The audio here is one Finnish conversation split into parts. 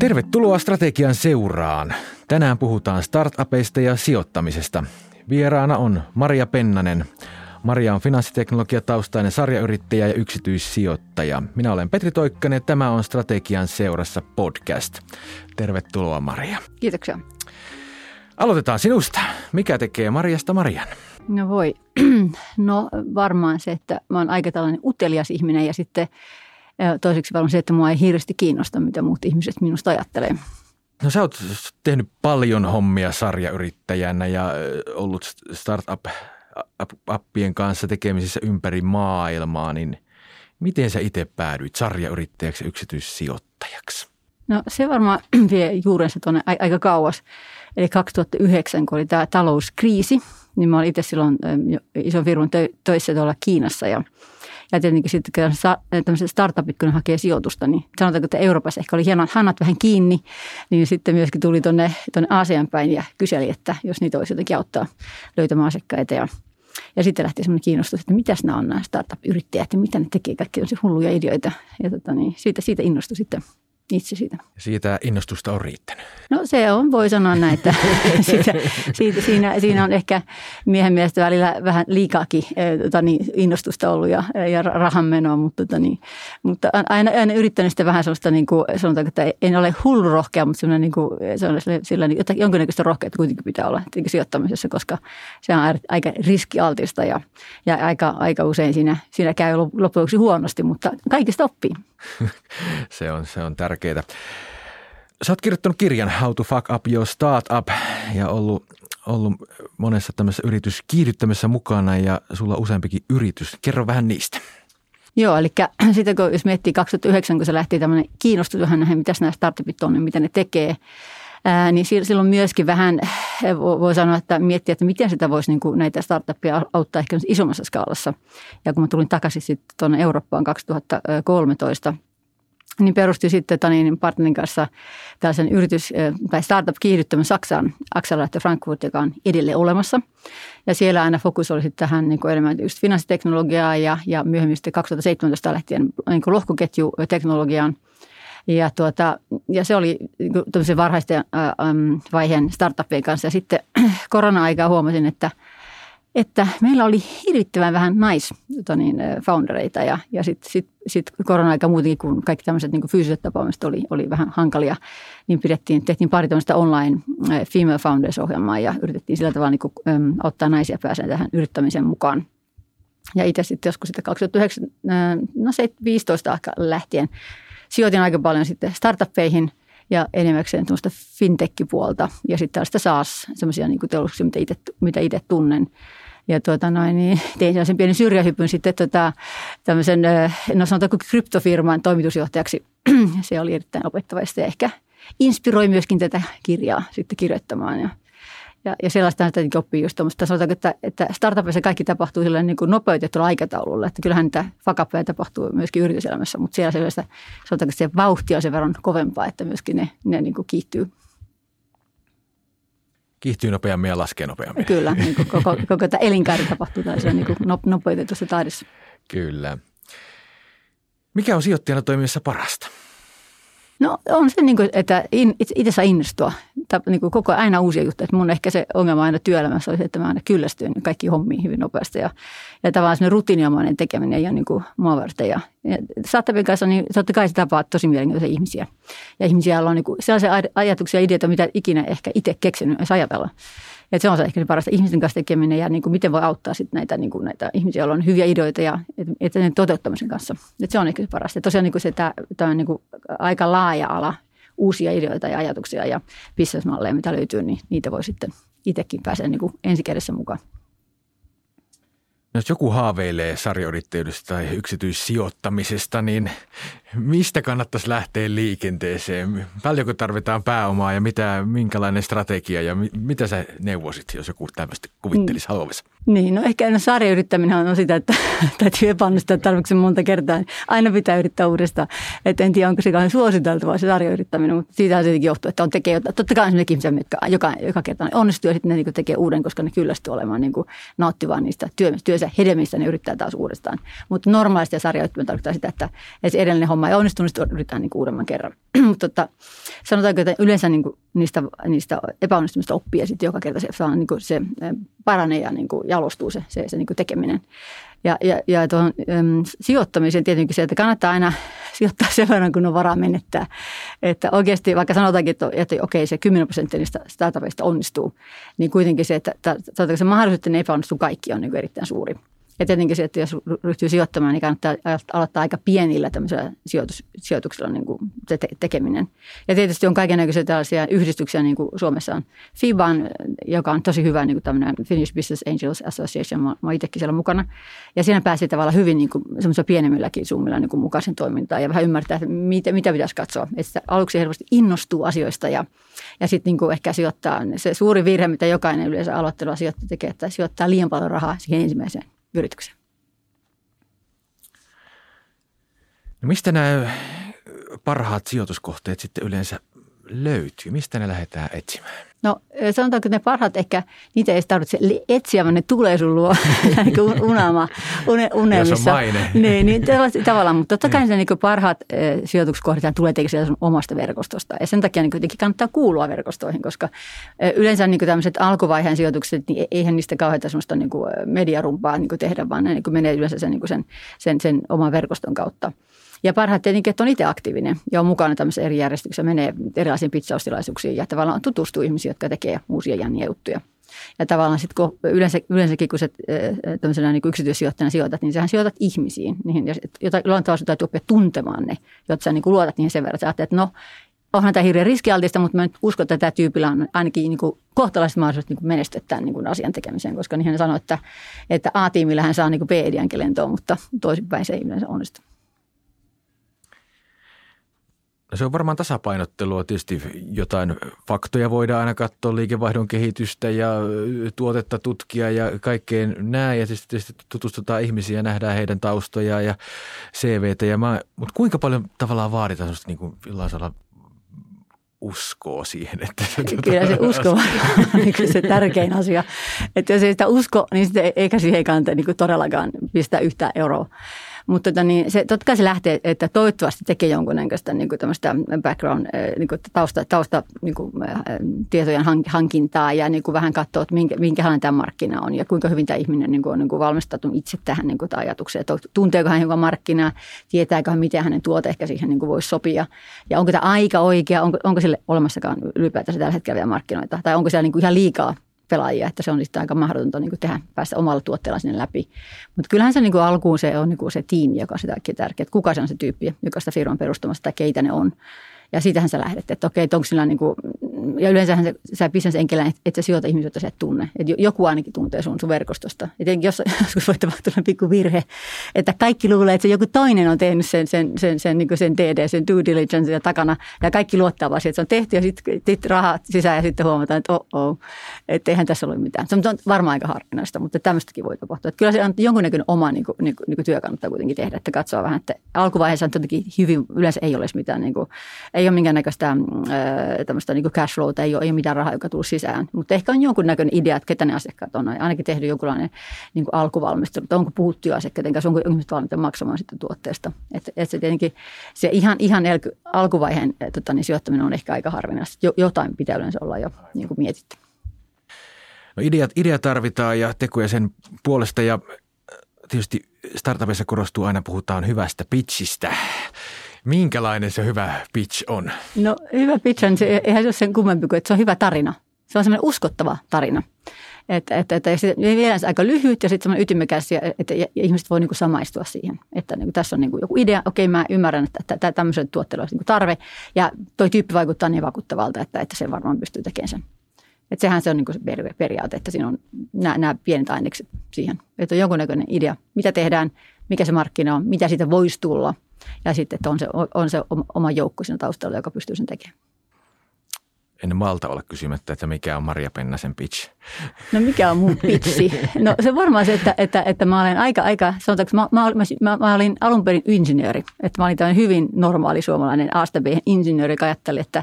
Tervetuloa strategian seuraan. Tänään puhutaan startupeista ja sijoittamisesta. Vieraana on Maria Pennanen. Maria on finanssiteknologiataustainen sarjayrittäjä ja yksityissijoittaja. Minä olen Petri Toikkanen ja tämä on Strategian seurassa podcast. Tervetuloa Maria. Kiitoksia. Aloitetaan sinusta. Mikä tekee Mariasta Marian? No voi. No varmaan se, että mä oon aika tällainen utelias ihminen ja sitten toiseksi varmaan se, että mua ei hirveästi kiinnosta, mitä muut ihmiset minusta ajattelee. No sä oot tehnyt paljon hommia sarjayrittäjänä ja ollut startup-appien kanssa tekemisissä ympäri maailmaa, niin miten sä itse päädyit sarjayrittäjäksi yksityissijoittajaksi? No se varmaan vie juurensa tuonne aika kauas. Eli 2009, kun oli tämä talouskriisi, niin mä olin itse silloin ison firman töissä tuolla Kiinassa ja – ja tietenkin sitten kun tämmöiset startupit, kun hakee sijoitusta, niin sanotaanko, että Euroopassa ehkä oli hienot hanat vähän kiinni, niin sitten myöskin tuli tuonne, tuonne Aasian päin ja kyseli, että jos niitä olisi jotenkin auttaa löytämään asiakkaita ja ja sitten lähti semmoinen kiinnostus, että mitä nämä on nämä startup-yrittäjät ja mitä ne tekee, kaikki on hulluja ideoita. Ja tota, niin siitä, siitä innostui sitten itse siitä. Siitä innostusta on riittänyt. No se on, voi sanoa näin, että siitä, siitä, siinä, siinä on ehkä miehen mielestä välillä vähän liikaakin tota niin, innostusta ollut ja, ja rahan menoa, mutta, tota niin, mutta aina, aina yrittänyt sitä vähän sellaista, niin kuin, sanotaanko, että en ole hullu rohkea, mutta sellainen, niin kuin, sellainen, sellainen että jonkinnäköistä rohkeutta kuitenkin pitää olla sijoittamisessa, koska se on aika riskialtista ja, ja aika, aika usein siinä, siinä käy loppujen huonosti, mutta kaikista oppii. se, on, se on tärkeää. Sä oot kirjoittanut kirjan How to Fuck Up Your Startup ja ollut, ollut monessa tämmöisessä yrityskiihdyttämisessä mukana ja sulla on useampikin yritys. Kerro vähän niistä. Joo, eli sitten kun jos miettii 2009, kun se lähti tämmöinen kiinnostus vähän näihin, mitä nämä startupit on ja mitä ne tekee, ää, niin silloin myöskin vähän voi sanoa, että miettiä, että miten sitä voisi niin kuin näitä startupia auttaa ehkä isommassa skaalassa. Ja kun mä tulin takaisin sitten tuonne Eurooppaan 2013 – niin perusti sitten Tanin partnerin kanssa tällaisen yritys- tai startup-kiihdyttämön Saksaan, Accelerator Frankfurt, joka on edelleen olemassa. Ja siellä aina fokus oli sitten tähän niin kuin enemmän just finanssiteknologiaa ja, ja myöhemmin sitten 2017 lähtien niin kuin lohkoketjuteknologiaan. Ja, tuota, ja se oli niin varhaisten vaiheen startupien kanssa. Ja sitten korona-aikaa huomasin, että – että meillä oli hirvittävän vähän naisfoundereita tota niin, ja, ja sitten sit, sit korona-aika muutenkin, kun kaikki tämmöiset niin fyysiset tapaamiset oli, oli vähän hankalia, niin pidettiin, tehtiin pari tämmöistä online Female Founders-ohjelmaa ja yritettiin sillä tavalla niin kuin, äm, auttaa naisia pääsee tähän yrittämiseen mukaan. Ja itse sitten joskus sitten 2009, no 15 lähtien sijoitin aika paljon sitten startuppeihin – ja enimmäkseen tuosta fintech-puolta ja sitten tällaista SaaS, semmoisia niin teollisuuksia, mitä itse, mitä itse tunnen. Ja tuota noin, niin tein sellaisen pienen syrjähypyn sitten tota, tämmöisen, no sanotaanko kryptofirman toimitusjohtajaksi. Se oli erittäin opettavaista ja ehkä inspiroi myöskin tätä kirjaa sitten kirjoittamaan. Ja, ja, ja sellaista että oppii just tuommoista, sanotaanko, että, että startupissa kaikki tapahtuu sillä niin kuin nopeutetulla aikataululla. Että kyllähän niitä fakapeja tapahtuu myöskin yrityselämässä, mutta siellä sellaista, sanotaanko, että se vauhti on sen verran kovempaa, että myöskin ne, ne niin kuin kiihtyy kiihtyy nopeammin ja laskee nopeammin. Kyllä, niin kuin koko, koko tämä elinkaari tapahtuu tällaisessa niin nopeutetussa taidissa. Kyllä. Mikä on sijoittajana toimiessa parasta? No on se, niin kuin, että itse saa innostua. Niin kuin koko aina uusia juttuja. Että mun ehkä se ongelma aina työelämässä olisi, että mä aina kyllästyin kaikki hommiin hyvin nopeasti. Ja, ja tavallaan semmoinen rutiiniomainen tekeminen ei ole niin kuin mua varten. Ja, ja Sattavin kanssa, niin totta kai se tapaa tosi mielenkiintoisia ihmisiä. Ja ihmisiä, joilla on niin kuin sellaisia ajatuksia ja ideoita, mitä ikinä ehkä itse keksinyt edes ajatella. Et se on se ehkä se parasta ihmisten kanssa tekeminen ja niin kuin miten voi auttaa sit näitä, niin kuin näitä ihmisiä, joilla on hyviä ideoita ja että ne toteuttamisen kanssa. Et se on ehkä se parasta. Ja tosiaan niin kuin se, tämä, tämä on niin kuin aika laaja ala uusia ideoita ja ajatuksia ja bisnesmalleja, mitä löytyy, niin niitä voi sitten itsekin päästä niin kuin ensikädessä mukaan. Jos joku haaveilee sarjoyrittäjyydestä tai yksityissijoittamisesta, niin mistä kannattaisi lähteä liikenteeseen? Paljonko tarvitaan pääomaa ja mitä, minkälainen strategia ja mitä sä neuvosit, jos joku tämmöistä kuvittelisi mm. haluavissa? Niin, no ehkä no, sarjayrittäminen on sitä, että täytyy epäonnistua tarvitsen monta kertaa. Aina pitää yrittää uudestaan. Et en tiedä, onko se kauhean suositeltavaa se sarjayrittäminen, mutta siitä se johtuu, että on tekee jotain. Totta kai on sellaisia ihmisiä, jotka joka, joka kerta onnistuu ja sitten ne niin tekee uuden, koska ne kyllästyy olemaan niin nauttivaa niistä työ, työnsä hedelmistä, ne yrittää taas uudestaan. Mutta normaalisti sarjayrittäminen tarkoittaa sitä, että edellinen homma homma ei onnistunut, sitten yritetään niin kuin uudemman kerran. Mutta tota, sanotaanko, että yleensä niin kuin niistä, niistä epäonnistumista oppii ja sitten joka kerta se, niin kuin se paranee ja niin kuin jalostuu se, se, se niin kuin tekeminen. Ja, ja, ja tuohon äm, sijoittamiseen tietenkin se, että kannattaa aina sijoittaa sen verran, kun on varaa menettää. Että oikeasti, vaikka sanotaankin, että, että okei, se 10 prosenttia niistä startupeista onnistuu, niin kuitenkin se, että, että se mahdollisuus, että ne epäonnistuu kaikki, on niin erittäin suuri. Ja tietenkin se, että jos ryhtyy sijoittamaan, niin kannattaa aloittaa aika pienillä tämmöisellä sijoitus, sijoituksella niin kuin te- tekeminen. Ja tietysti on kaikenlaisia tällaisia yhdistyksiä, niin kuin Suomessa on FIBAN, joka on tosi hyvä niin kuin tämmöinen Finnish Business Angels Association. Mä, mä itsekin siellä mukana. Ja siinä pääsee tavallaan hyvin niin kuin semmoisella pienemmilläkin summilla niin kuin mukaisen toimintaan ja vähän ymmärtää, että mitä, mitä pitäisi katsoa. Että aluksi helposti innostuu asioista ja, ja sitten niin ehkä sijoittaa. Se suuri virhe, mitä jokainen yleensä aloittelua sijoittaja tekee, että sijoittaa liian paljon rahaa siihen ensimmäiseen yrityksen. No mistä nämä parhaat sijoituskohteet sitten yleensä löytyy? Mistä ne lähdetään etsimään? No sanotaanko, että ne parhaat ehkä, niitä ei tarvitse etsiä, vaan ne tulee sun luo niin unelma, une, unelmissa. Jos on maine. Niin, niin tavallaan, mutta totta kai niin. se niin parhaat sijoituskohdat tulee tietenkin sun omasta verkostosta. Ja sen takia niin kuitenkin kannattaa kuulua verkostoihin, koska yleensä niin tämmöiset alkuvaiheen sijoitukset, niin e-, eihän niistä kauheita semmoista niin mediarumpaa niin tehdä, vaan ne niin menee yleensä sen, niin sen, sen, sen oman verkoston kautta. Ja parhaat tietenkin, että on itse aktiivinen ja on mukana tämmöisessä eri järjestyksessä, menee erilaisiin pizzaustilaisuuksiin ja tavallaan tutustuu ihmisiin, jotka tekee uusia jänniä juttuja. Ja tavallaan sitten yleensä, yleensäkin, kun sä tämmöisenä niin yksityissijoittajana sijoitat, niin sähän sijoitat ihmisiin, niihin, jollain tavalla täytyy oppia tuntemaan ne, jotta sä niin kuin luotat niihin sen verran. Sä että no, onhan tämä hirveän riskialtista, mutta mä nyt uskon, että tämä tyypillä on ainakin niin kuin kohtalaiset mahdollisuudet niin menestyä tämän niin kuin asian tekemiseen, koska niihin sanoo, että, että A-tiimillä hän saa niin B-diankin lentoa, mutta toisinpäin se ei yleensä onnistu. No se on varmaan tasapainottelua. Tietysti jotain faktoja voidaan aina katsoa, liikevaihdon kehitystä ja tuotetta tutkia ja kaikkeen näin. Ja tietysti, tietysti tutustutaan ihmisiä ja nähdään heidän taustoja ja CVtä. Ja mä, mutta kuinka paljon tavallaan vaaditaan sellaista niin kuin uskoo siihen. Että Kyllä se usko on niin se tärkein asia. Että jos ei sitä usko, niin sitten eikä siihen kannata niin todellakaan pistää yhtään euroa. Mutta tota, niin se, totta kai se lähtee, että toivottavasti tekee jonkunnäköistä niin kuin tämmöistä background, eh, niin kuin tausta, tausta niin kuin, eh, tietojen hankintaa ja niin kuin vähän katsoa, että minkä, minkälainen tämä markkina on ja kuinka hyvin tämä ihminen niin kuin, on niin kuin valmistautunut itse tähän niin kuin, ajatukseen. Että tunteeko hän jonkun markkinaa, tietääkö hän, miten hänen tuote ehkä siihen niin kuin voisi sopia ja onko tämä aika oikea, onko, onko sille olemassakaan ylipäätään tällä hetkellä vielä markkinoita tai onko siellä niin kuin ihan liikaa pelaajia, että se on sitten aika mahdotonta niin kuin tehdä, päästä omalla tuotteella sinne läpi. Mutta kyllähän se niin kuin alkuun se on niin kuin se tiimi, joka on sitä tärkeää, että kuka se on se tyyppi, joka sitä firman perustamassa tai keitä ne on. Ja siitähän sä lähdet, että okei, että onko sillä niin kuin, ja yleensähän se, sä bisnesenkelä, että et sä sijoita ihmisiä, joita sä et tunne. Että joku ainakin tuntee sun, sun verkostosta. Ja jos joskus voi tapahtua pikku virhe, että kaikki luulee, että se joku toinen on tehnyt sen, sen, sen, sen, niin sen TD, sen due diligence ja takana. Ja kaikki luottaa vaan siihen, että se on tehty ja sitten sit rahat sisään ja sitten huomataan, että oh, oh että eihän tässä ole mitään. Se on varmaan aika harvinaista, mutta tämmöistäkin voi tapahtua. Että kyllä se on jonkunnäköinen oma niin kuin, niin kuin, niin kuin työ kannattaa kuitenkin tehdä, että katsoa vähän, että alkuvaiheessa on hyvin, yleensä ei ole mitään, niin kuin, ei ole minkäännäköistä äh, tämmöistä niin cash flowta, ei ole, ei ole mitään rahaa, joka tulee sisään. Mutta ehkä on jonkunnäköinen idea, että ketä ne asiakkaat on. Ainakin tehnyt jonkunlainen niin kuin alkuvalmistelu, että onko puhuttu jo asiakkaiden kanssa, onko ihmiset valmiita maksamaan sitten tuotteesta. Että et se tietenkin se ihan, ihan elky, alkuvaiheen tota, niin sijoittaminen on ehkä aika harvinaista. Jotain pitää yleensä olla jo niin kuin mietitty. No idea, idea tarvitaan ja tekoja sen puolesta ja tietysti startupissa korostuu aina, puhutaan hyvästä pitchistä. Minkälainen se hyvä pitch on? No hyvä pitch on, se, eihän se ole sen kummempi kuin, että se on hyvä tarina. Se on semmoinen uskottava tarina. Että, että, että vielä aika lyhyt ja sitten semmoinen ytimekäs, että ihmiset voi niin kuin samaistua siihen. Että niin kuin tässä on niin kuin joku idea, okei mä ymmärrän, että, että tämmöisen tuotteella olisi niin kuin tarve. Ja toi tyyppi vaikuttaa niin vakuuttavalta, että, että se varmaan pystyy tekemään sen. Että sehän se on niin kuin se periaate, että siinä on nämä, nämä pienet ainekset siihen. Että on jonkunnäköinen idea, mitä tehdään, mikä se markkina on, mitä siitä voisi tulla – ja sitten, että on se, on se oma joukko siinä taustalla, joka pystyy sen tekemään. En malta olla kysymättä, että mikä on Maria Pennasen pitch. No mikä on mun pitchi? No se varmaan se, että, että, että mä olen aika, aika sanotaanko, mä, mä, mä, mä olin alun perin insinööri. Että mä olin tämmöinen hyvin normaali suomalainen A insinööri, joka ajatteli, että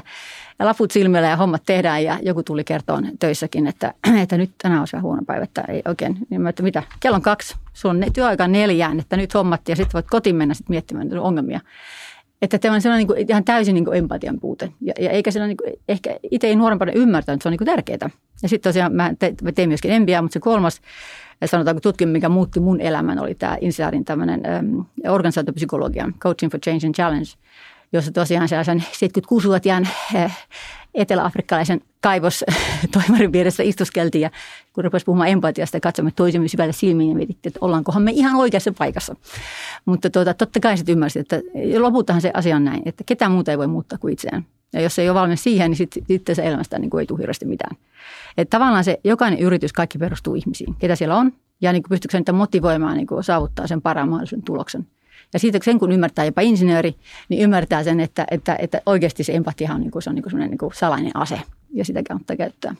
ja laput silmillä ja hommat tehdään ja joku tuli kertoon töissäkin, että, että nyt tänään olisi vähän huono päivä, että ei oikein. Niin mä, että mitä, kello on kaksi, sulla on työaika neljään, että nyt hommat ja sitten voit kotiin mennä sitten miettimään ongelmia. Että tämä on sellainen niin kuin, ihan täysin niin kuin empatian puute. Ja, ja eikä sellainen, niin kuin, ehkä itse ei nuorempana ymmärtänyt, että se on niin kuin tärkeää. Ja sitten tosiaan mä, te, mä tein myöskin MBA, mutta se kolmas sanotaanko tutkimus, mikä muutti mun elämän, oli tämä Insaarin tämmöinen ähm, organisaatiopsykologia, Coaching for Change and Challenge, jossa tosiaan sellaisen 76-vuotiaan äh, etelä-afrikkalaisen kaivostoimarin vieressä istuskeltiin ja kun rupesi puhumaan empatiasta katsomme toisemme syvälle silmiin ja mietittiin, että ollaankohan me ihan oikeassa paikassa. Mutta tuota, totta kai sitten ymmärsi, että lopultahan se asia on näin, että ketään muuta ei voi muuttaa kuin itseään. Ja jos ei ole valmis siihen, niin sitten sit se elämästä niin kuin ei tule hirveästi mitään. Että tavallaan se jokainen yritys, kaikki perustuu ihmisiin, ketä siellä on, ja niin pystyykö niitä motivoimaan niin kuin saavuttaa sen parhaan mahdollisen tuloksen. Ja siitä sen kun ymmärtää jopa insinööri, niin ymmärtää sen, että, että, että oikeasti se empatia on, niin kuin, se on niin kuin niin kuin salainen ase ja sitä kannattaa käyttää.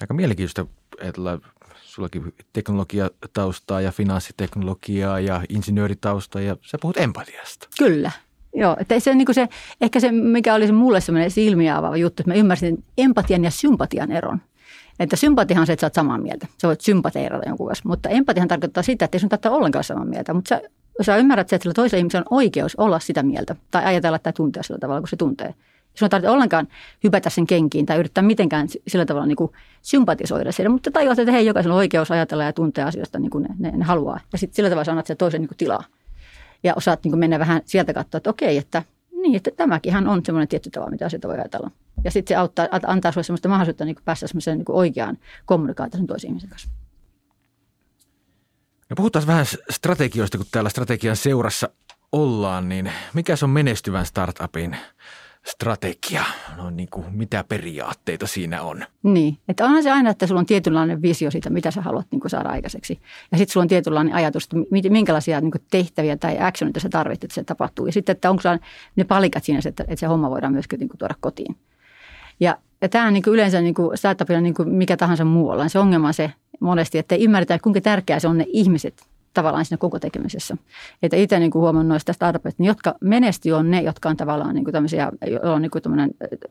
Aika mielenkiintoista ajatella sullakin teknologiataustaa ja finanssiteknologiaa ja insinööritaustaa ja sä puhut empatiasta. Kyllä. Joo, että se, niin se, ehkä se, mikä oli se mulle semmoinen silmiä juttu, että mä ymmärsin empatian ja sympatian eron. Että sympatiahan on se, että sä oot samaa mieltä. Sä voit sympateerata jonkun kanssa. Mutta empatiahan tarkoittaa sitä, että ei sun tarvitse ollenkaan samaa mieltä. Mutta sä, sä ymmärrät se, että sillä toisella ihmisellä on oikeus olla sitä mieltä. Tai ajatella tai tuntea sillä tavalla, kun se tuntee. Sun ei tarvitse ollenkaan hypätä sen kenkiin tai yrittää mitenkään sillä tavalla niin kuin sympatisoida sitä. Mutta tajuat, että hei, jokaisella on oikeus ajatella ja tuntea asioista niin kuin ne, ne, ne haluaa. Ja sitten sillä tavalla sanat sen toisen niin kuin tilaa. Ja osaat niin kuin mennä vähän sieltä katsoa, että okei, että niin, että tämäkin on semmoinen tietty tapa, mitä asioita voi ajatella. Ja sitten se auttaa, antaa sinulle sellaista mahdollisuutta niin päästä semmoiseen niin oikeaan kommunikaatioon toisen ihmisen kanssa. No puhutaan vähän strategioista, kun täällä strategian seurassa ollaan, niin mikä se on menestyvän startupin strategia? No niin kuin, mitä periaatteita siinä on? Niin, että onhan se aina, että sulla on tietynlainen visio siitä, mitä sä haluat niin kuin saada aikaiseksi. Ja sitten sulla on tietynlainen ajatus, että minkälaisia niin kuin tehtäviä tai actionita sä tarvitset, että se tapahtuu. Ja sitten, että onko ne palikat siinä, että, että se homma voidaan myöskin niin kuin tuoda kotiin. Ja, ja tämä on niin kuin yleensä niin kuin startupilla niin kuin mikä tahansa muualla. Se ongelma on se monesti, että ei ymmärretä, kuinka tärkeää se on ne ihmiset tavallaan siinä koko tekemisessä. Että itse niin kuin huomannut noista startupeista, niin jotka menestyy on ne, jotka on tavallaan niin kuin tämmöisiä, joilla on niin kuin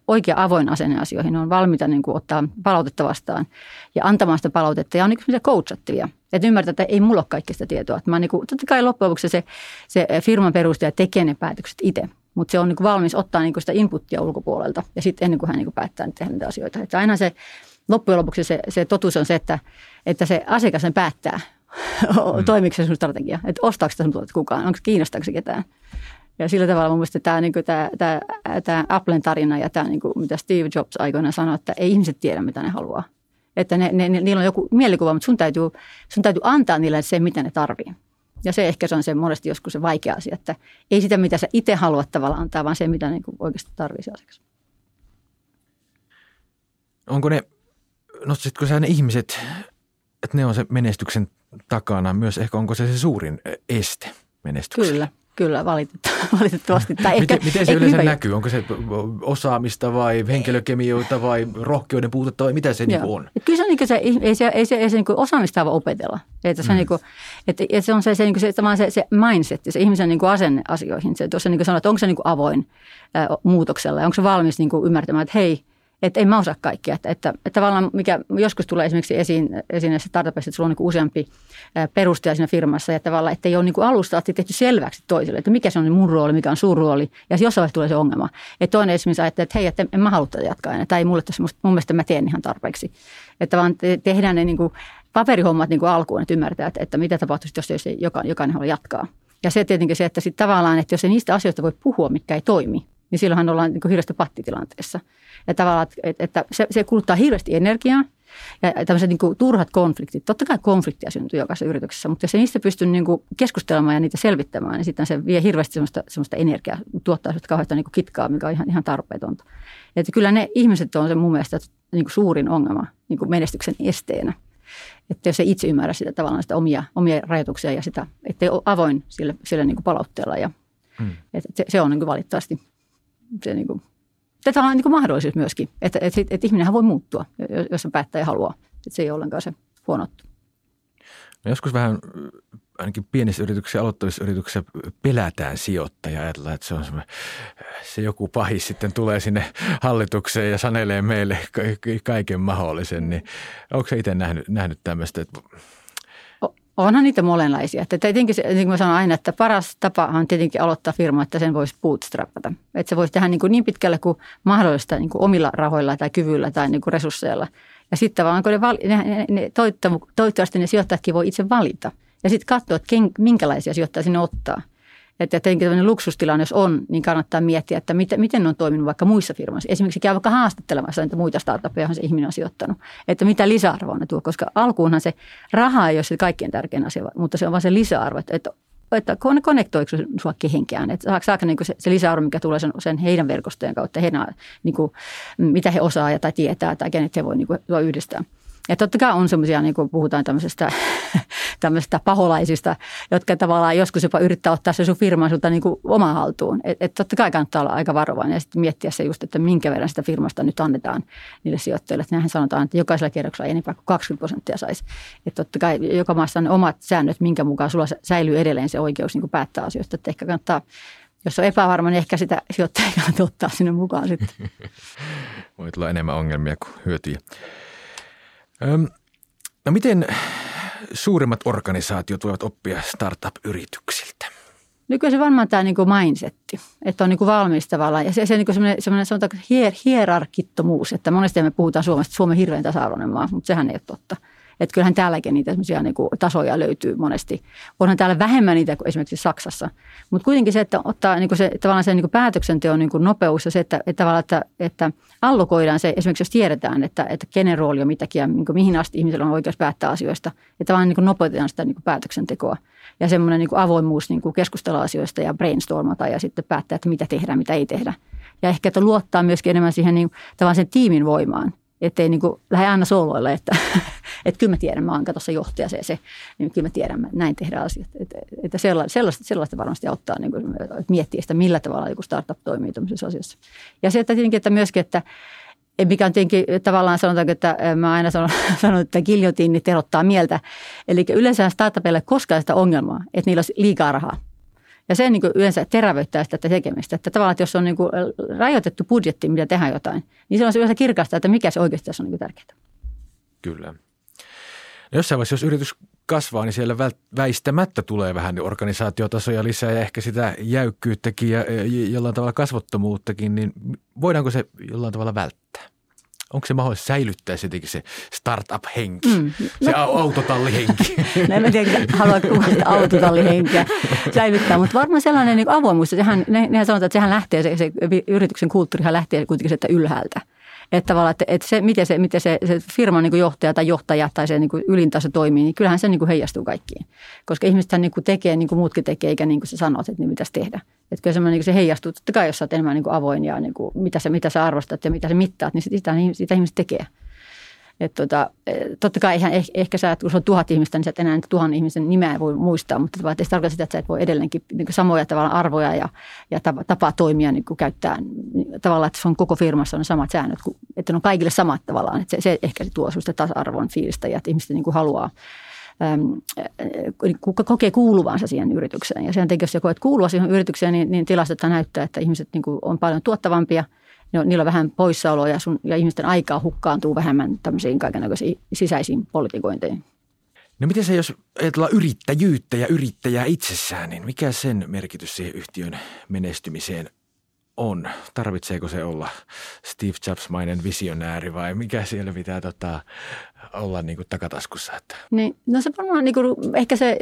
oikea avoin asenne asioihin. Ne on valmiita niin kuin ottaa palautetta vastaan ja antamaan sitä palautetta ja on niin kuin coachattivia. Että ymmärtää, että ei mulla ole kaikkea sitä tietoa. Että mä niin kuin, totta kai loppujen lopuksi se, se firman perustaja tekee ne päätökset itse. Mutta se on niin kuin valmis ottaa niin kuin sitä inputtia ulkopuolelta ja sitten ennen kuin hän niin kuin päättää tehdä niitä asioita. Että aina se loppujen lopuksi se, se totuus on se, että, että se asiakas sen päättää, mm. toimiko se sun strategia. Että ostaako sitä sun tuotet kukaan, onko kiinnostaako se ketään. Ja sillä tavalla mun mielestä tämä, niin tämä, tämä, tämä Applen tarina ja tämä, niin kuin, mitä Steve Jobs aikoinaan sanoi, että ei ihmiset tiedä, mitä ne haluaa. Että ne, ne, ne, niillä on joku mielikuva, mutta sun täytyy, sun täytyy antaa niille se, mitä ne tarvii. Ja se ehkä se on se monesti joskus se vaikea asia, että ei sitä, mitä sä itse haluat tavallaan antaa, vaan se, mitä niin oikeasti tarvitsee asiakas. Onko ne, nostisitko sä ne ihmiset, että ne on se menestyksen takana myös, ehkä onko se se suurin este menestykselle? Kyllä, Kyllä, valitettavasti. Tai ehkä, miten, miten se yleensä hyvä. näkyy? Onko se osaamista vai henkilökemioita vai rohkeuden puutetta vai mitä se niin on? Kyllä se, niin se, ei se, ei se, ei se niin osaamista voi opetella. Että se, mm. niin kuin, että, että se on se, se, niin se, se, se mindset, se ihmisen niin asenne asioihin. Se, tuossa niin sanoit, että onko se niin avoin ää, muutoksella ja onko se valmis niin ymmärtämään, että hei – että en mä osaa kaikkea. Että, että, että tavallaan mikä joskus tulee esimerkiksi esiin, esiin näissä startupissa, että sulla on niin useampi perustaja siinä firmassa ja tavallaan, että ei ole niin kuin alusta asti tehty selväksi toiselle, että mikä se on mun rooli, mikä on sun rooli. Ja jossain vaiheessa tulee se ongelma. Että toinen esimerkiksi ajattelee, että hei, että en mä halua tätä jatkaa enää, tai ei mulle tässä, mun mielestä mä teen ihan tarpeeksi. Että vaan te, tehdään ne niin kuin paperihommat niin kuin alkuun, että ymmärtää, että, että mitä tapahtuisi, jos ei jokainen, jokainen haluaa jatkaa. Ja se tietenkin se, että sitten tavallaan, että jos ei niistä asioista voi puhua, mikä ei toimi, niin silloinhan ollaan niin hirveästi pattitilanteessa. Ja tavallaan, että, että se, se kuluttaa hirveästi energiaa ja tämmöiset niin kuin turhat konfliktit. Totta kai konfliktia syntyy jokaisessa yrityksessä, mutta jos ei niistä pysty niin kuin keskustelemaan ja niitä selvittämään, niin sitten se vie hirveästi semmoista, semmoista energiaa, tuottaa semmoista kauheasta niin kuin kitkaa, mikä on ihan, ihan tarpeetonta. Että kyllä ne ihmiset on se mun mielestä niin kuin suurin ongelma niin kuin menestyksen esteenä. Että jos ei itse ymmärrä sitä tavallaan sitä omia, omia rajoituksia ja sitä, ettei ole avoin sille, sille niin kuin palautteella. Ja, hmm. että se, se on niin kuin valitettavasti se niin kuin, tätä on niin mahdollisuus myöskin, että, että, että, ihminenhän voi muuttua, jos se päättää ja haluaa. Että se ei ole ollenkaan se huono No joskus vähän ainakin pienissä yrityksissä, aloittavissa yrityksissä pelätään sijoittajaa. Ajatellaan, että se on se joku pahis sitten tulee sinne hallitukseen ja sanelee meille kaiken mahdollisen. Niin onko se itse nähnyt, nähnyt tämmöistä? Että Onhan niitä monenlaisia. Että tietenkin, niin kuin mä sanon aina, että paras tapa on tietenkin aloittaa firma, että sen voisi bootstrapata. Että se voisi tehdä niin, kuin niin pitkälle kuin mahdollista niin kuin omilla rahoilla tai kyvyllä tai niin kuin resursseilla. Ja sitten vaan, kun ne, ne, ne, ne toivottavasti ne sijoittajatkin voi itse valita. Ja sitten katsoa, että ken, minkälaisia sijoittajia sinne ottaa. Että tietenkin tämmöinen luksustilanne, jos on, niin kannattaa miettiä, että miten, miten ne on toiminut vaikka muissa firmoissa. Esimerkiksi käy vaikka haastattelemassa niitä muita startuppeja, johon se ihminen on sijoittanut. Että mitä lisäarvoa ne tuo, koska alkuunhan se raha ei ole se kaikkein tärkein asia, mutta se on vain se lisäarvo, että, että että konnektoiko sinua kehenkään, että saako, saako niin se, se lisäarvo, mikä tulee sen, sen heidän verkostojen kautta, heidän, niin kuin, mitä he osaa tai tietää tai kenet he voi niin kuin, yhdistää. Ja totta kai on semmoisia, niin kuin puhutaan tämmöisestä, tämmöisestä paholaisista, jotka tavallaan joskus jopa yrittää ottaa se sun firma sulta niin kuin omaan haltuun. Että et totta kai kannattaa olla aika varovainen ja sitten miettiä se just, että minkä verran sitä firmasta nyt annetaan niille sijoittajille. Että näinhän sanotaan, että jokaisella kierroksella ei enempää kuin 20 prosenttia saisi. Että totta kai joka maassa on omat säännöt, minkä mukaan sulla säilyy edelleen se oikeus niin kuin päättää asioista. Että ehkä kannattaa jos on epävarma, niin ehkä sitä sijoittajaa kannattaa ottaa sinne mukaan sitten. Voi tulla enemmän ongelmia kuin hyötyjä. Öm, no miten suurimmat organisaatiot voivat oppia startup-yrityksiltä? Nykyisin varmaan tämä niin mindsetti, että on niin valmis tavallaan. Ja se, se niin semmoinen, semmoinen hier, hierarkittomuus, että monesti me puhutaan Suomesta, että Suomen hirveän tasa-arvoinen maa, mutta sehän ei ole totta. Että kyllähän täälläkin niitä niin kuin tasoja löytyy monesti. Onhan täällä vähemmän niitä kuin esimerkiksi Saksassa. Mutta kuitenkin se, että ottaa niin kuin se, tavallaan se niin kuin päätöksenteon niin kuin nopeus ja se, että, että, tavallaan, että, että allokoidaan se, esimerkiksi jos tiedetään, että, että kenen rooli on mitäkin ja niin kuin mihin asti ihmisellä on oikeus päättää asioista, että vaan niin kuin nopeutetaan sitä niin kuin päätöksentekoa. Ja semmoinen niin kuin avoimuus niin kuin keskustella asioista ja brainstormata ja sitten päättää, että mitä tehdään, mitä ei tehdä. Ja ehkä, että luottaa myöskin enemmän siihen niin, tavallaan sen tiimin voimaan. Että ei niin kuin, lähde aina sooloille, että, että kyllä mä tiedän, mä oon se johtaja se, se niin kyllä mä tiedän, näin tehdään asiat. Että, että sellaista, sellaista varmasti auttaa niin kuin, miettiä sitä, millä tavalla joku startup toimii tämmöisessä asiassa. Ja se, että tietenkin, että myöskin, että mikä on tietenkin tavallaan sanotaanko, että mä aina sanon, sanon että giljotiini terottaa mieltä. Eli yleensä startupille ei koskaan sitä ongelmaa, että niillä olisi liikaa rahaa. Ja se niin yleensä terävöittää sitä tekemistä. Että tavallaan, että jos on niin kuin rajoitettu budjetti, mitä tehdään jotain, niin se on yleensä kirkasta, että mikä se oikeasti tässä on niin tärkeää. Kyllä. No jossain vaiheessa, jos yritys kasvaa, niin siellä väistämättä tulee vähän organisaatiotasoja lisää ja ehkä sitä jäykkyyttäkin ja jollain tavalla kasvottomuuttakin, niin voidaanko se jollain tavalla välttää? onko se mahdollista säilyttää se, se startup-henki, mm. se no. autotallihenki? no en tiedä, haluan kuvata autotallihenkiä säilyttää, mutta varmaan sellainen niin avoimuus, sehän, ne, nehän sanotaan, että sehän lähtee, se, se yrityksen kulttuurihan lähtee kuitenkin sieltä ylhäältä. Että tavallaan, että, että se, miten, se, miten se, se firman niin johtaja tai johtaja tai se niin ylintaso toimii, niin kyllähän se niin heijastuu kaikkiin. Koska ihmisethän niin tekee niin kuin muutkin tekee, eikä niin kuin sä sanot, että niin mitäs tehdä. Että kyllä semmoinen, niin se heijastuu. Totta kai, jos sä oot enemmän niin avoin ja niin kuin, mitä, sä, mitä sä arvostat ja mitä sä mittaat, niin sitä, sitä ihmiset tekee. Että tota, e, totta kai ihan ehkä, ehkä sä, kun on tuhat ihmistä, niin sä et enää tuhan ihmisen nimeä voi muistaa, mutta se tarkoita sitä, että sä et voi edelleenkin niin samoja tavallaan arvoja ja, ja tapa, tapaa toimia niin käyttää tavallaan, että se on koko firmassa on samat säännöt, että ne on kaikille samat tavallaan. Että se, se ehkä se tuo sinusta tasa-arvon fiilistä ja että ihmiset niin kuin haluaa kokee kuuluvansa siihen yritykseen. Ja sen takia, jos koet kuulua siihen yritykseen, niin, niin tilastot näyttää, että ihmiset niin kuin on paljon tuottavampia – no, niillä on vähän poissaoloa ja, sun, ja ihmisten aikaa hukkaantuu vähemmän tämmöisiin kaikenlaisiin sisäisiin politikointeihin. No miten se, jos ajatellaan yrittäjyyttä ja yrittäjää itsessään, niin mikä sen merkitys siihen yhtiön menestymiseen on? Tarvitseeko se olla Steve Jobs-mainen visionääri vai mikä siellä pitää tota, olla niin kuin takataskussa? Että. Niin, no se varmaan, niin kuin, ehkä se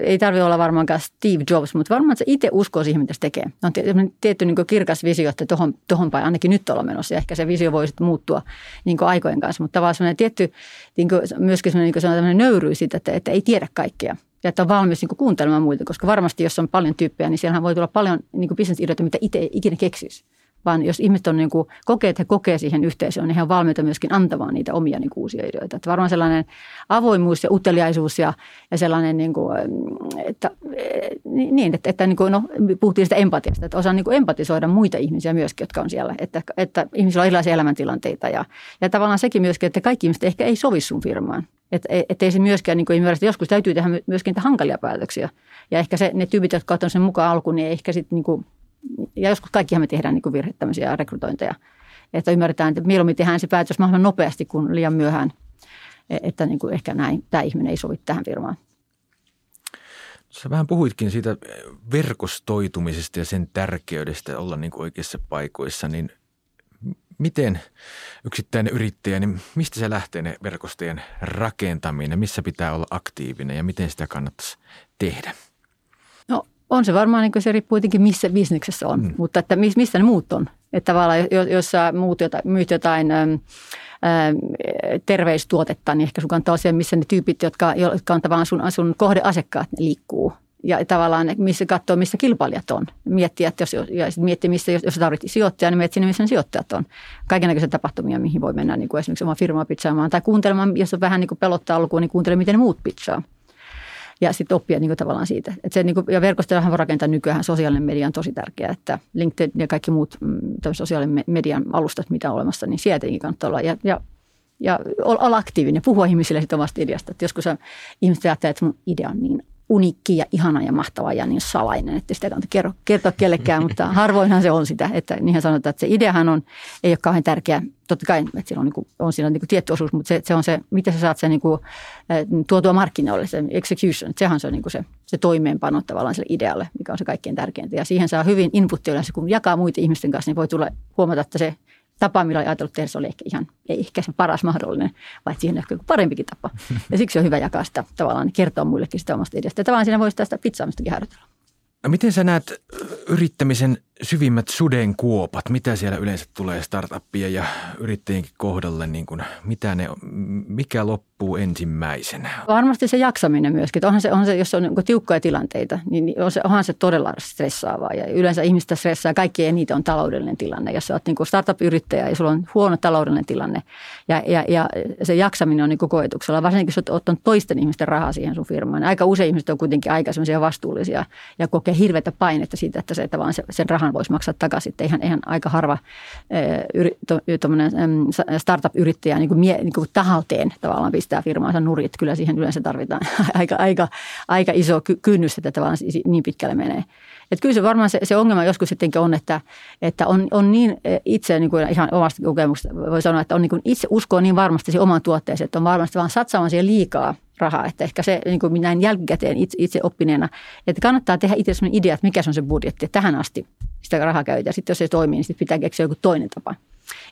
ei tarvitse olla varmaankaan Steve Jobs, mutta varmaan se itse uskoo siihen, mitä se tekee. On tietty niin kuin kirkas visio, että tohon, tohon päin ainakin nyt ollaan menossa. Ja ehkä se visio voi sitten muuttua niin kuin aikojen kanssa, mutta tavallaan sellainen tietty, niin kuin, myöskin sellainen, niin kuin sellainen nöyryys siitä, että, että ei tiedä kaikkea ja että on valmis niin kuuntelemaan muita, koska varmasti jos on paljon tyyppejä, niin siellähän voi tulla paljon niin bisnesideoita, mitä itse ikinä keksisi vaan jos ihmiset on niin kuin, kokee, että he kokee siihen yhteisöön, niin he on valmiita myöskin antamaan niitä omia niin kuin, uusia ideoita. Että varmaan sellainen avoimuus ja uteliaisuus ja, ja sellainen, niin kuin, että, niin, että, että niin kuin, no, puhuttiin sitä empatiasta, että osaan niin kuin empatisoida muita ihmisiä myöskin, jotka on siellä. Että, että ihmisillä on erilaisia elämäntilanteita ja, ja tavallaan sekin myöskin, että kaikki ihmiset ehkä ei sovi sun firmaan. Että et ei se myöskään niin ymmärrä, että joskus täytyy tehdä myöskin niitä hankalia päätöksiä. Ja ehkä se, ne tyypit, jotka ovat sen mukaan alkuun, niin ehkä sitten niin ja joskus kaikkihan me tehdään niin virhe tämmöisiä rekrytointeja. Että ymmärretään, että mieluummin tehdään se päätös mahdollisimman nopeasti kuin liian myöhään. E, että niin kuin ehkä näin, tämä ihminen ei sovi tähän firmaan. Sä vähän puhuitkin siitä verkostoitumisesta ja sen tärkeydestä olla niin kuin oikeissa paikoissa, niin miten yksittäinen yrittäjä, niin mistä se lähtee ne verkostojen rakentaminen, missä pitää olla aktiivinen ja miten sitä kannattaisi tehdä? No on se varmaan, niin se riippuu jotenkin missä bisneksessä on, mm. mutta että mistä ne muut on. Että tavallaan jos, jos sä muut jotain, myyt jotain äm, terveystuotetta, niin ehkä sun kannattaa siellä, missä ne tyypit, jotka, jotka on tavallaan sun, sun kohdeasiakkaat, ne liikkuu ja tavallaan missä katsoo, missä kilpailijat on. Miettiä, että jos, ja miettiä, missä, jos, jos tarvitsee sijoittajaa, niin miettiä, missä ne sijoittajat on. Kaikenlaisia tapahtumia, mihin voi mennä niin kuin esimerkiksi oma firmaa pitsaamaan tai kuuntelemaan, jos on vähän niin kuin pelottaa alkuun, niin kuuntele, miten muut pitsaa. Ja sitten oppia niin kuin tavallaan siitä. Et se, niin kuin, ja verkostojahan voi rakentaa nykyään sosiaalinen media on tosi tärkeä, että LinkedIn ja kaikki muut mm, sosiaalinen median alustat, mitä on olemassa, niin sieltä kannattaa olla. Ja, ja ja olla aktiivinen, puhua ihmisille siitä omasta ideasta. Että joskus ihmiset ajattelee, että mun idea on niin uniikki ja ihana ja mahtava ja niin salainen, että sitä kannata kertoa, kertoa kellekään, mutta harvoinhan se on sitä. Että niinhän sanotaan, että se ideahan on, ei ole kauhean tärkeä. Totta kai, että siinä on, niin kuin, on siinä niin kuin tietty osuus, mutta se, se on se, miten sä saat sen niin kuin, tuotua markkinoille, se execution. Että sehän se on niin kuin se, se toimeenpano tavallaan sille idealle, mikä on se kaikkein tärkeintä. Ja siihen saa hyvin inputtia yleensä, kun jakaa muiden ihmisten kanssa, niin voi tulla huomata, että se tapa, millä ajatellut tehdä, se oli ehkä ihan, ei ehkä se paras mahdollinen, vaan siihen ehkä parempikin tapa. Ja siksi on hyvä jakaa sitä tavallaan, kertoa muillekin sitä omasta ideasta. Ja tavallaan siinä voisi tästä pizzaamistakin harjoitella. Miten sä näet yrittämisen syvimmät sudenkuopat? Mitä siellä yleensä tulee startuppia ja yrittäjienkin kohdalle? Niin kuin, mitä ne, mikä loppuu ensimmäisenä? Varmasti se jaksaminen myöskin. Onhan se, onhan se, jos on niin tiukkoja tilanteita, niin on se, onhan se todella stressaavaa. Ja yleensä ihmistä stressaa. Kaikki eniten on taloudellinen tilanne. Jos olet niin startup-yrittäjä ja sulla on huono taloudellinen tilanne ja, ja, ja se jaksaminen on niin koetuksella, varsinkin jos olet ottanut toisten ihmisten rahaa siihen sun firmaan. Niin aika usein ihmiset on kuitenkin aika vastuullisia ja kokee hirveätä painetta siitä, että se, että vaan se, sen rahan voisi maksaa takaisin. Että eihän, eihän aika harva startup-yrittäjä niin kuin mie, niin kuin tahalteen tavallaan pistää firmaansa nurit. Kyllä siihen yleensä tarvitaan aika, aika, aika iso kynnys, että tavallaan niin pitkälle menee. Että kyllä se varmaan se, se ongelma joskus sittenkin on, että, että on, on niin itse niin kuin ihan omasta kokemuksesta voi sanoa, että on niin kuin itse uskoo niin varmasti siihen omaan tuotteeseen, että on varmasti vaan satsaamaan siihen liikaa rahaa. Että ehkä se niin kuin näin jälkikäteen itse, itse oppineena, että kannattaa tehdä itse sellainen idea, että mikä se on se budjetti. Tähän asti sitä rahaa käytetään. Sitten jos se toimii, niin sitten pitää keksiä joku toinen tapa.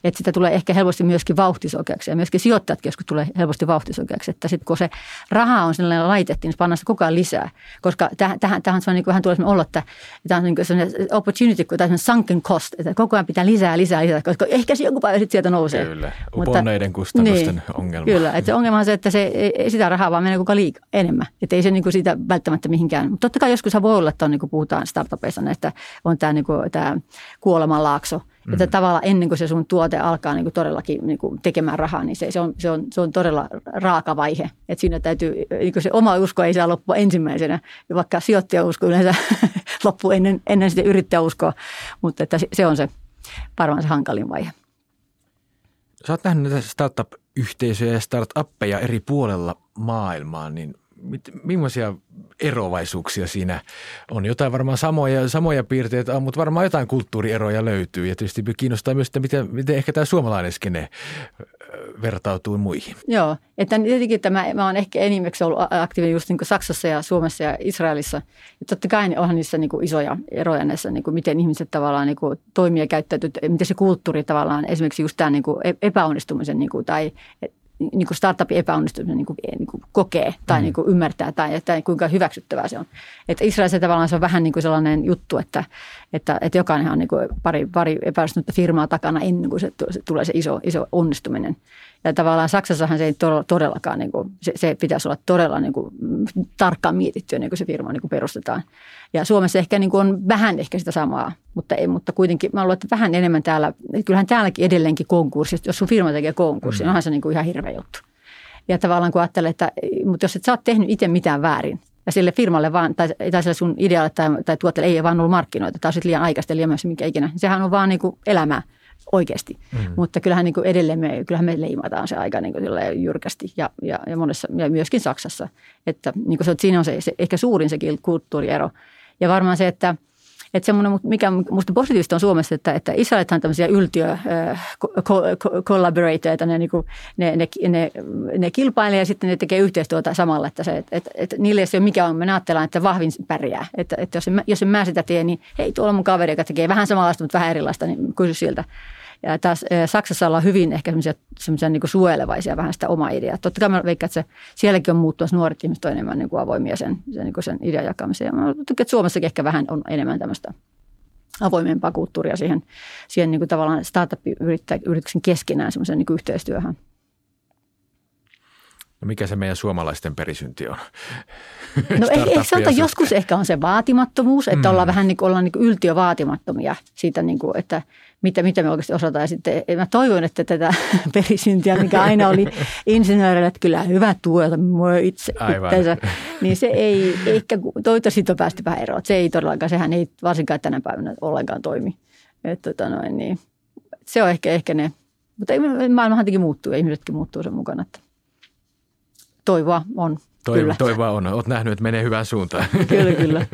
Että sitä tulee ehkä helposti myöskin vauhtisokeaksi ja myöskin sijoittajatkin joskus tulee helposti vauhtisokeaksi. Että sitten kun se raha on sellainen laitettiin, niin pannaan sitä koko ajan lisää. Koska tähän, tähän, tähän on niin vähän tulee olla, että tämä on niin sellainen opportunity, tai sellainen sunken cost, että koko ajan pitää lisää, lisää, lisää, koska ehkä se joku päivä sitten sieltä nousee. Kyllä, uponneiden Mutta, kustannusten niin, ongelma. Kyllä, että se ongelma on se, että se, ei sitä rahaa vaan menee koko liikaa, enemmän. Että ei se niin kuin siitä välttämättä mihinkään. Mutta totta kai joskus voi olla, että on, niin kuin puhutaan startupeissa, että on tämä, niin kuin, tämä kuolemanlaakso – Mm. Että tavallaan ennen kuin se sun tuote alkaa niin kuin todellakin niin kuin tekemään rahaa, niin se, se, on, se, on, se on todella raaka vaihe. Että siinä täytyy, niin kuin se oma usko ei saa loppua ensimmäisenä, vaikka sijoittajausko yleensä loppuu ennen, ennen sitä yrittäjäuskoa, mutta että se on se varmaan se hankalin vaihe. Sä oot nähnyt näitä startup-yhteisöjä ja startuppeja eri puolella maailmaa, niin mit, millaisia erovaisuuksia siinä on? Jotain varmaan samoja, samoja piirteitä on, mutta varmaan jotain kulttuurieroja löytyy. Ja tietysti kiinnostaa myös, että miten, miten ehkä tämä suomalainen skene vertautuu muihin. Joo, että tietenkin tämä, mä oon ehkä enimmäksi ollut aktiivinen just niin Saksassa ja Suomessa ja Israelissa. Ja totta kai onhan niissä niin kuin isoja eroja näissä, niin kuin miten ihmiset tavallaan niin kuin toimii ja käyttäytyy, miten se kulttuuri tavallaan, esimerkiksi just tämä niin kuin epäonnistumisen niin kuin, tai niin kuin startupin epäonnistumisen niin kuin, niin kuin kokee tai mm. niin kuin ymmärtää tai että kuinka hyväksyttävää se on. Että Israelissa tavallaan se on vähän niin kuin sellainen juttu, että, että, että jokainen on niin kuin pari, pari epäonnistunutta firmaa takana ennen kuin se, se tulee se iso, iso onnistuminen. Ja tavallaan Saksassahan se ei todellakaan, niin kuin, se, se pitäisi olla todella niin kuin, tarkkaan mietittyä ennen kuin se firma niin kuin perustetaan. Ja Suomessa ehkä niin kuin on vähän ehkä sitä samaa, mutta, ei, mutta kuitenkin mä luulen, että vähän enemmän täällä, kyllähän täälläkin edelleenkin konkurssi, jos sun firma tekee konkurssi, mm. onhan se niin kuin ihan hirveä juttu. Ja tavallaan kun ajattelee, että mutta jos et sä oot tehnyt itse mitään väärin, ja sille firmalle vaan, tai, tai sille sun idealle tai, tai tuotteelle ei vaan ollut markkinoita, tai sitten liian aikaista, liian myös mikä ikinä. Sehän on vaan niin kuin elämää oikeasti. Mm. Mutta kyllähän niin kuin edelleen me, kyllähän me leimataan se aika niin kuin jyrkästi ja, ja, ja, monessa, ja myöskin Saksassa. Että niin kuin se, siinä on se, se, ehkä suurin se kulttuuriero. Ja varmaan se, että, Että semmoinen, mikä minusta positiivista on Suomessa, että, että Israelithan on tämmöisiä yltiö collaboratoreita, ne, niinku, ne, ne, ne, ne kilpailee ja sitten ne tekee yhteistyötä samalla, että, se, että, että, että niille ei ole mikä on, me ajatellaan, että vahvin pärjää. Että, että jos, en, jos en mä sitä tee, niin hei, tuolla on mun kaveri, joka tekee vähän samanlaista, mutta vähän erilaista, niin kysy siltä. Ja taas Saksassa ollaan hyvin ehkä semmoisia, semmoisia niin suojelevaisia vähän sitä omaa ideaa. Totta kai mä veikkaan, että se, sielläkin on muuttumassa nuoret ihmiset on enemmän niin kuin avoimia sen, sen, niin kuin sen idean jakamiseen. Ja mä tykkään, että Suomessakin ehkä vähän on enemmän tämmöistä avoimempaa kulttuuria siihen, siihen niin kuin tavallaan startup-yrityksen keskenään semmoisen niin yhteistyöhön. No mikä se meidän suomalaisten perisynti on? No ehkä, ehkä sanotaan, joskus ehkä on se vaatimattomuus, että mm. ollaan vähän niin kuin, ollaan niin kuin yltiövaatimattomia siitä, niin kuin, että mitä, mitä me oikeasti osataan. Ja sitten mä toivon, että tätä perisyntiä, mikä aina oli insinöörillä, että kyllä hyvä tuota mua itse itseensä, niin se ei ehkä, toivottavasti on päästy vähän eroon. Se ei todellakaan, sehän ei varsinkaan tänä päivänä ollenkaan toimi. Että, tota noin, niin, se on ehkä, ehkä ne, mutta maailmahan tietenkin muuttuu ja ihmisetkin muuttuu sen mukana. Että toivoa on. Toivo, kyllä. Toivoa on. Olet nähnyt, että menee hyvään suuntaan. kyllä, kyllä.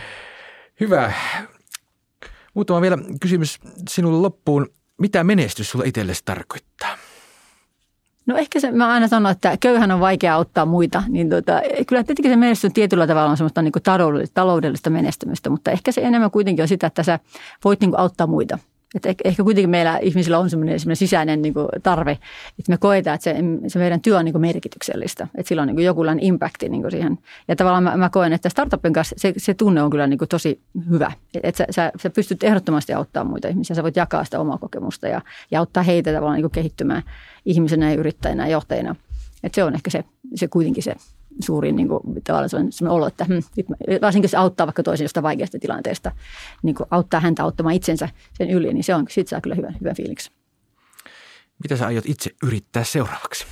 Hyvä. Muutama vielä kysymys sinulle loppuun. Mitä menestys sulle itsellesi tarkoittaa? No ehkä se, mä aina sanon, että köyhän on vaikea auttaa muita, niin tota, kyllä tietenkin se menestys tietyllä tavalla on semmoista niin taloudellista, taloudellista menestymistä, mutta ehkä se enemmän kuitenkin on sitä, että sä voit niin auttaa muita. Et ehkä kuitenkin meillä ihmisillä on semmoinen, semmoinen sisäinen niin kuin tarve, että me koetaan, että se, se meidän työ on niin kuin merkityksellistä. Että sillä on niin jokinlainen impacti niin kuin siihen. Ja tavallaan mä, mä koen, että startupin kanssa se, se tunne on kyllä niin kuin tosi hyvä. Että sä, sä, sä pystyt ehdottomasti auttamaan muita ihmisiä. Sä voit jakaa sitä omaa kokemusta ja, ja auttaa heitä tavallaan niin kuin kehittymään ihmisenä ja yrittäjänä ja johtajina. Että se on ehkä se, se kuitenkin se suurin niin kuin, tavallaan sellainen olo, että hm, varsinkin jos auttaa vaikka toisen jostain vaikeasta tilanteesta, niin kuin auttaa häntä auttamaan itsensä sen yli, niin se on, sit saa kyllä hyvän, hyvän fiiliksi. Mitä sä aiot itse yrittää seuraavaksi?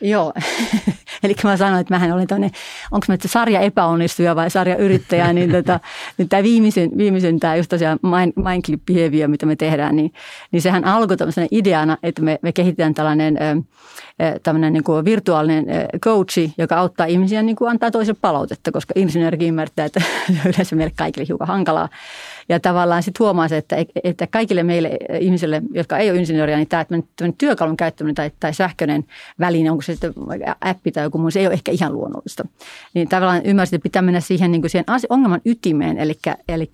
Joo, eli mä sanoin, että mähän olin tämmöinen, onko mä että sarja epäonnistuja vai sarja yrittäjä, niin tota, nyt tämä viimeisen, viimeisen tämä just tosiaan mind, Mindclip Behavior, mitä me tehdään, niin, niin sehän alkoi tämmöisenä ideana, että me, me kehitetään tällainen tämmöinen niin kuin virtuaalinen coachi, joka auttaa ihmisiä niin kuin antaa toisen palautetta, koska insinöörikin ymmärtää, että yleensä meille kaikille hiukan hankalaa. Ja tavallaan sitten huomaa se, että, että kaikille meille ihmisille, jotka ei ole insinööriä, niin tämä työkalun käyttäminen tai, tai sähköinen väline, onko se sitten appi tai joku muu, se ei ole ehkä ihan luonnollista. Niin tavallaan ymmärsit, että pitää mennä siihen, niin kuin siihen ongelman ytimeen, eli, eli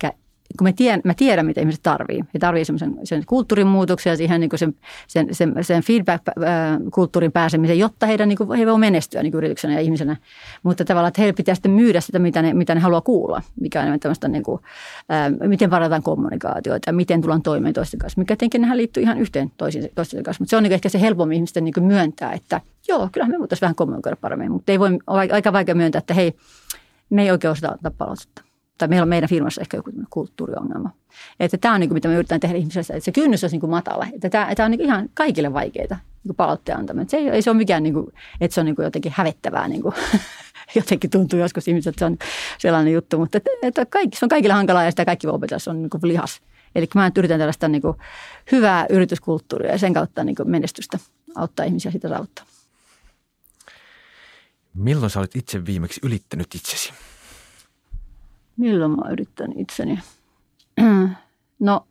kun me tiedän, mä tiedän, mitä ihmiset tarvii. He tarvii semmoisen sen kulttuurin muutoksia siihen niin sen, sen, sen, sen feedback-kulttuurin pääsemisen, jotta heidän, niin kuin, he voivat menestyä niin yrityksenä ja ihmisenä. Mutta tavallaan, että heille pitää sitten myydä sitä, mitä ne, mitä ne haluaa kuulla, mikä on tämmöistä, niin kuin, ää, miten varataan kommunikaatioita ja miten tullaan toimeen toisten kanssa, mikä tietenkin nehän liittyy ihan yhteen toisiin, toisten kanssa. Mutta se on niin ehkä se helpommin ihmisten niin myöntää, että joo, kyllä me voitaisiin vähän kommunikoida paremmin, mutta ei voi, aika vaikea myöntää, että hei, me ei oikein osata antaa palautetta tai meillä on meidän firmassa ehkä joku kulttuuriongelma. Että tämä on niin kuin, mitä me yritetään tehdä ihmisessä, että se kynnys olisi niin kuin matala. Että tämä, tämä on niin kuin ihan kaikille vaikeaa niin palautteen antaminen. Se ei, ei se ole mikään, niin kuin, että se on niin kuin jotenkin hävettävää. Niin kuin, jotenkin tuntuu joskus ihmiset, että se on sellainen juttu. Mutta että, että kaikki, se on kaikille hankalaa ja sitä kaikki voi opetella, se on niin kuin lihas. Eli mä yritän tällaista niin kuin hyvää yrityskulttuuria ja sen kautta niin kuin menestystä auttaa ihmisiä sitä rauttaa. Milloin sä olet itse viimeksi ylittänyt itsesi? Milloin mä yritän itseni? No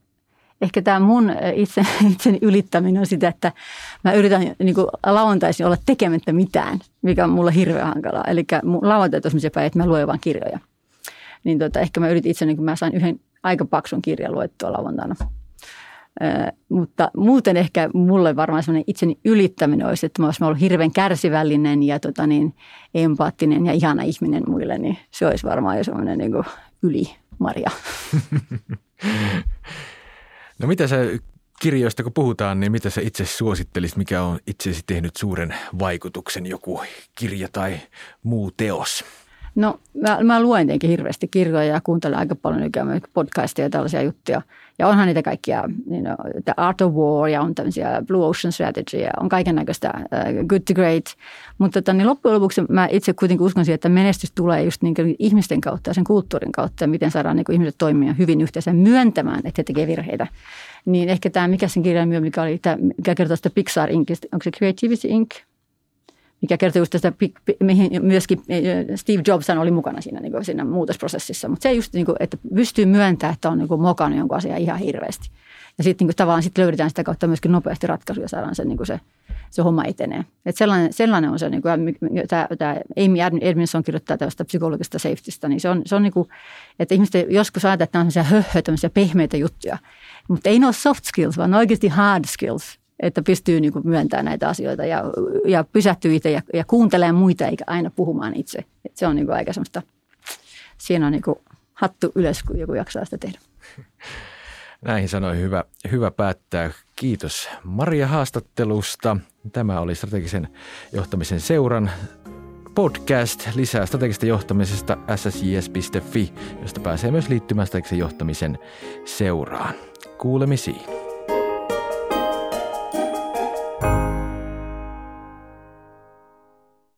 ehkä tämä mun itse, itseni ylittäminen on sitä, että mä yritän niin kuin lauantaisin olla tekemättä mitään, mikä on mulle hirveän hankalaa. Eli lauantait on sellaisia päiviä, että mä luen vain kirjoja. Niin tota, ehkä mä yritin itseni, kun mä sain yhden aika paksun kirjan luettua lauantaina mutta muuten ehkä mulle varmaan semmoinen itseni ylittäminen olisi, että mä olisin ollut hirveän kärsivällinen ja tota niin, empaattinen ja ihana ihminen muille, niin se olisi varmaan jo semmoinen niin yli Maria. No mitä sä kirjoista kun puhutaan, niin mitä sä itse suosittelisit, mikä on itsesi tehnyt suuren vaikutuksen, joku kirja tai muu teos? No mä, mä luen tietenkin hirveästi kirjoja ja kuuntelen aika paljon nykyään podcastia ja tällaisia juttuja. Ja onhan niitä kaikkia, you know, The Art of War ja on tämmöisiä Blue Ocean Strategy ja on kaiken näköistä uh, Good to Great. Mutta tota, niin loppujen lopuksi mä itse kuitenkin uskon siihen, että menestys tulee just niin ihmisten kautta ja sen kulttuurin kautta ja miten saadaan niin ihmiset toimia hyvin yhteensä myöntämään, että he tekevät virheitä. Niin ehkä tämä, mikä sen kirjan myö, mikä oli, tämä, mikä kertoo sitä Pixar Incistä, onko se Creativity Inc., mikä kertoo just tästä, mihin myöskin Steve Jobs oli mukana siinä, niin kuin siinä muutosprosessissa. Mutta se just, niin kuin, että pystyy myöntämään, että on niin kuin mokannut jonkun asian ihan hirveästi. Ja sitten niin tavallaan sit löydetään sitä kautta myöskin nopeasti ratkaisuja, saadaan se, niin kuin se, se homma etenee. Et sellainen, sellainen on se, niin kuin, tämä, tämä Amy Edmondson kirjoittaa tällaista psykologista safetystä, niin se on, se on niin kuin, että ihmiset joskus ajatellaan, että nämä on sellaisia tämmöisiä pehmeitä juttuja. Mutta ei ne ole soft skills, vaan oikeasti hard skills, että pystyy niin kuin myöntämään näitä asioita ja, ja pysähtyy itse ja, ja kuuntelee muita eikä aina puhumaan itse. Et se on niin kuin aika semmoista, siinä on niin kuin hattu ylös, kun joku jaksaa sitä tehdä. Näihin sanoi hyvä, hyvä päättää. Kiitos Maria haastattelusta. Tämä oli strategisen johtamisen seuran podcast lisää strategista johtamisesta ssjs.fi, josta pääsee myös liittymään strategisen johtamisen seuraan. Kuulemisiin.